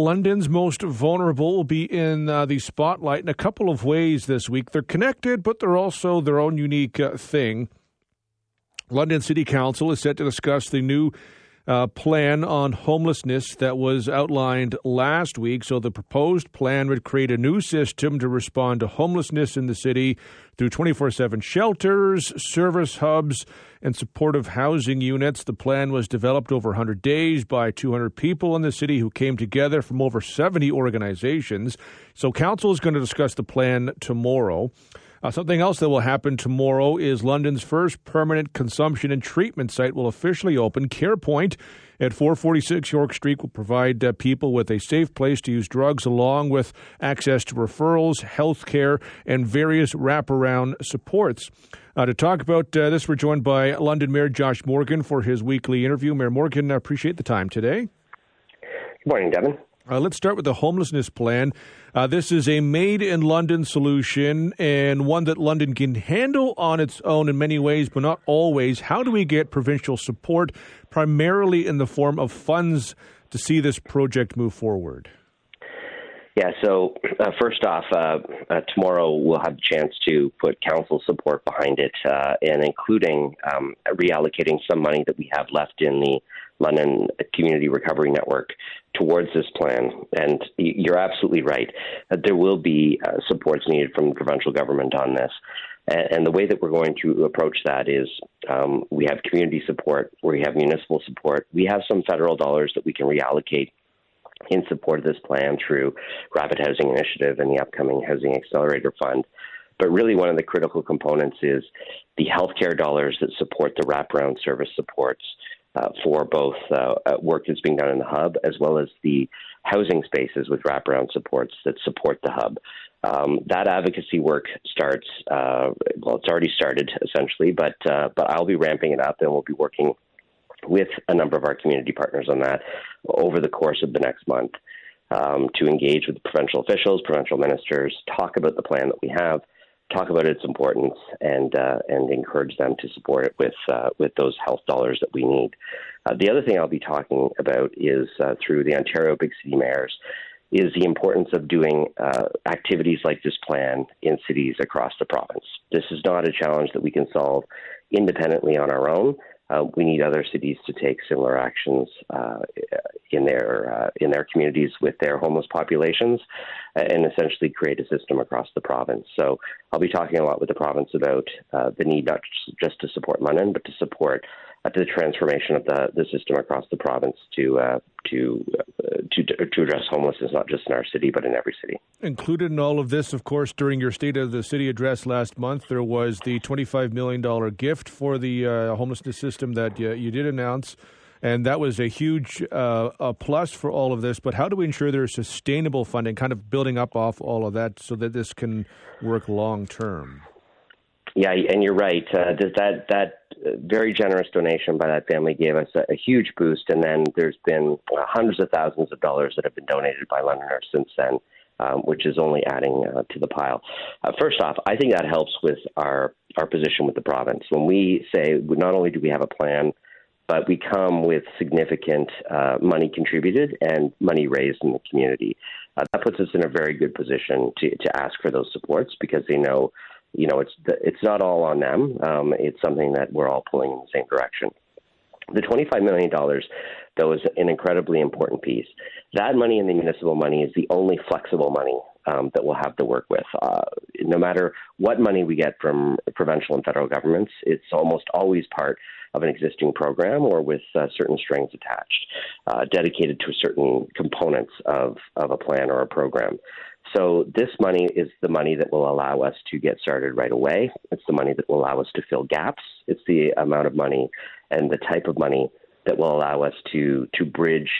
London's most vulnerable will be in uh, the spotlight in a couple of ways this week. They're connected, but they're also their own unique uh, thing. London City Council is set to discuss the new uh, plan on homelessness that was outlined last week. So, the proposed plan would create a new system to respond to homelessness in the city through 24 7 shelters, service hubs, and supportive housing units. The plan was developed over 100 days by 200 people in the city who came together from over 70 organizations. So, Council is going to discuss the plan tomorrow. Uh, something else that will happen tomorrow is London's first permanent consumption and treatment site will officially open. CarePoint at 446 York Street will provide uh, people with a safe place to use drugs along with access to referrals, health care, and various wraparound supports. Uh, to talk about uh, this, we're joined by London Mayor Josh Morgan for his weekly interview. Mayor Morgan, I appreciate the time today. Good morning, Devon. Uh, let's start with the homelessness plan. Uh, this is a made in London solution and one that London can handle on its own in many ways, but not always. How do we get provincial support, primarily in the form of funds, to see this project move forward? Yeah, so uh, first off, uh, uh, tomorrow we'll have a chance to put council support behind it, uh, and including um, reallocating some money that we have left in the London Community Recovery Network towards this plan. And you're absolutely right. There will be uh, supports needed from the provincial government on this. And, the way that we're going to approach that is um, we have community support, we have municipal support, we have some federal dollars that we can reallocate in support of this plan through Rapid Housing Initiative and the upcoming Housing Accelerator Fund. But really, one of the critical components is the healthcare dollars that support the wraparound service supports uh, for both uh, work that's being done in the hub as well as the housing spaces with wraparound supports that support the hub. Um, that advocacy work starts. Uh, well, it's already started essentially, but uh, but I'll be ramping it up, and we'll be working with a number of our community partners on that over the course of the next month um, to engage with provincial officials, provincial ministers, talk about the plan that we have, talk about its importance and uh, and encourage them to support it with uh, with those health dollars that we need. Uh, the other thing I'll be talking about is uh, through the Ontario Big City Mayors is the importance of doing uh, activities like this plan in cities across the province. This is not a challenge that we can solve independently on our own. Uh, we need other cities to take similar actions uh, in their uh, in their communities with their homeless populations, and essentially create a system across the province. So I'll be talking a lot with the province about uh, the need not just to support London, but to support uh, the transformation of the, the system across the province to uh, to to to address homelessness not just in our city but in every city. Included in all of this, of course, during your State of the City address last month, there was the $25 million gift for the uh, homelessness system that uh, you did announce. And that was a huge uh, a plus for all of this. But how do we ensure there's sustainable funding, kind of building up off all of that so that this can work long term? Yeah, and you're right. Uh, that that very generous donation by that family gave us a, a huge boost, and then there's been uh, hundreds of thousands of dollars that have been donated by Londoners since then, um, which is only adding uh, to the pile. Uh, first off, I think that helps with our our position with the province when we say not only do we have a plan. But we come with significant uh, money contributed and money raised in the community. Uh, that puts us in a very good position to, to ask for those supports because they know you know, it's it's not all on them. Um, it's something that we're all pulling in the same direction. The $25 million, though, is an incredibly important piece. That money and the municipal money is the only flexible money um, that we'll have to work with. Uh, no matter what money we get from provincial and federal governments, it's almost always part of an existing program or with uh, certain strings attached, uh, dedicated to certain components of, of a plan or a program. So this money is the money that will allow us to get started right away. It's the money that will allow us to fill gaps. It's the amount of money and the type of money that will allow us to to bridge,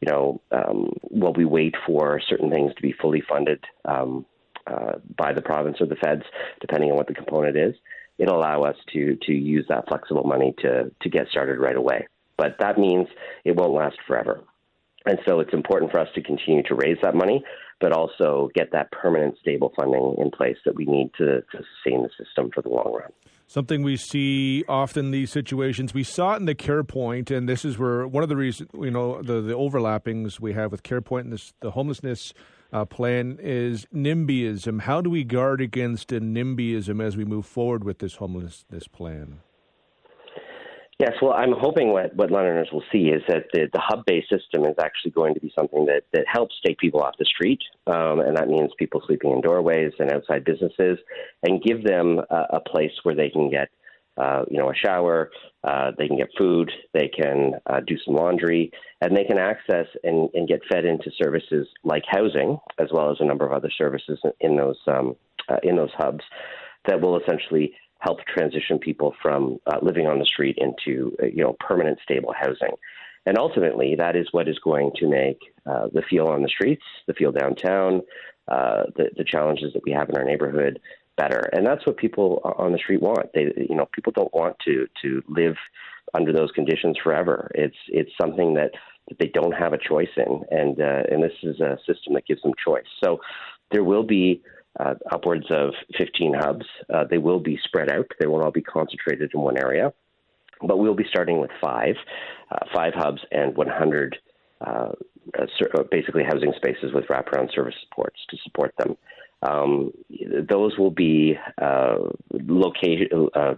you know, um, while we wait for certain things to be fully funded um, uh, by the province or the feds, depending on what the component is. It'll allow us to to use that flexible money to to get started right away. But that means it won't last forever. And so it's important for us to continue to raise that money, but also get that permanent, stable funding in place that we need to, to sustain the system for the long run. Something we see often in these situations. We saw it in the CarePoint, and this is where one of the reasons you know the the overlappings we have with CarePoint and this the homelessness uh, plan is NIMBYism. How do we guard against NIMBYism as we move forward with this homelessness plan? Yes, well, I'm hoping what, what Londoners will see is that the, the hub based system is actually going to be something that, that helps take people off the street. Um, and that means people sleeping in doorways and outside businesses, and give them a, place where they can get uh, you know, a shower, uh, they can get food, they can uh, do some laundry, and they can access and, and, get fed into services like housing, as well as a number of other services in those um, uh, in those hubs that will essentially help transition people from uh, living on the street into uh, you know permanent stable housing. And ultimately, that is what is going to make uh, the feel on the streets, the feel downtown, uh, the, the challenges that we have in our neighborhood better. And that's what people on the street want. They, you know, people don't want to to live under those conditions forever. It's it's something that, that they don't have a choice in, and uh, and this is a system that gives them choice. So there will be uh, upwards of 15 hubs. Uh, they will be spread out. They won't all be concentrated in one area. But we'll be starting with five, uh, five hubs and 100 uh, uh, basically housing spaces with wraparound service supports to support them. Um, those will be uh, location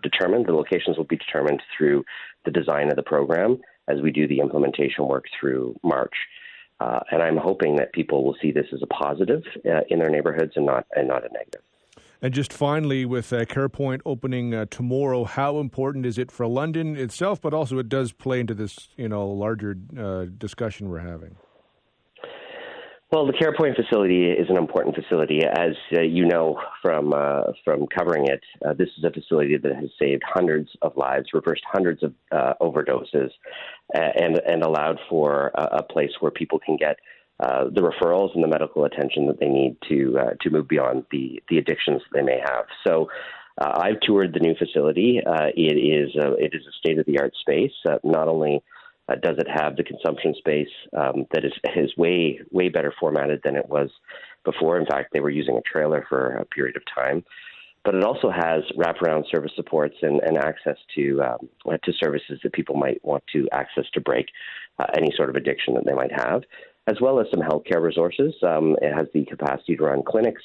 determined. The locations will be determined through the design of the program as we do the implementation work through March. Uh, and I'm hoping that people will see this as a positive uh, in their neighborhoods and not and not a negative. And just finally, with uh, CarePoint opening uh, tomorrow, how important is it for London itself, but also it does play into this you know larger uh, discussion we're having? Well, the CarePoint facility is an important facility, as uh, you know from uh, from covering it. Uh, this is a facility that has saved hundreds of lives, reversed hundreds of uh, overdoses, and and allowed for a, a, place where people can get uh, the referrals and the medical attention that they need to uh, to move beyond the the addictions that they may have. So. I've toured the new facility. it is a, it is a state of the art space. not only uh, does it have the consumption space um, that is is way way better formatted than it was before? In fact, they were using a trailer for a period of time. But it also has wraparound service supports and, and access to um, to services that people might want to access to break uh, any sort of addiction that they might have, as well as some healthcare resources. Um, it has the capacity to run clinics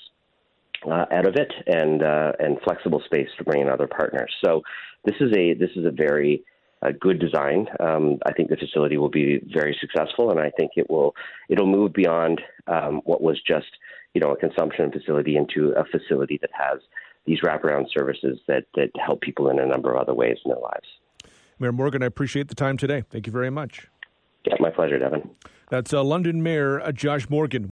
uh, out of it and uh, and flexible space to bring in other partners. So this is a this is a very a good design. Um, I think the facility will be very successful, and I think it will it'll move beyond um, what was just you know a consumption facility into a facility that has these wraparound services that that help people in a number of other ways in their lives. Mayor Morgan, I appreciate the time today. Thank you very much. Yeah, my pleasure, Devon. That's uh, London Mayor uh, Josh Morgan.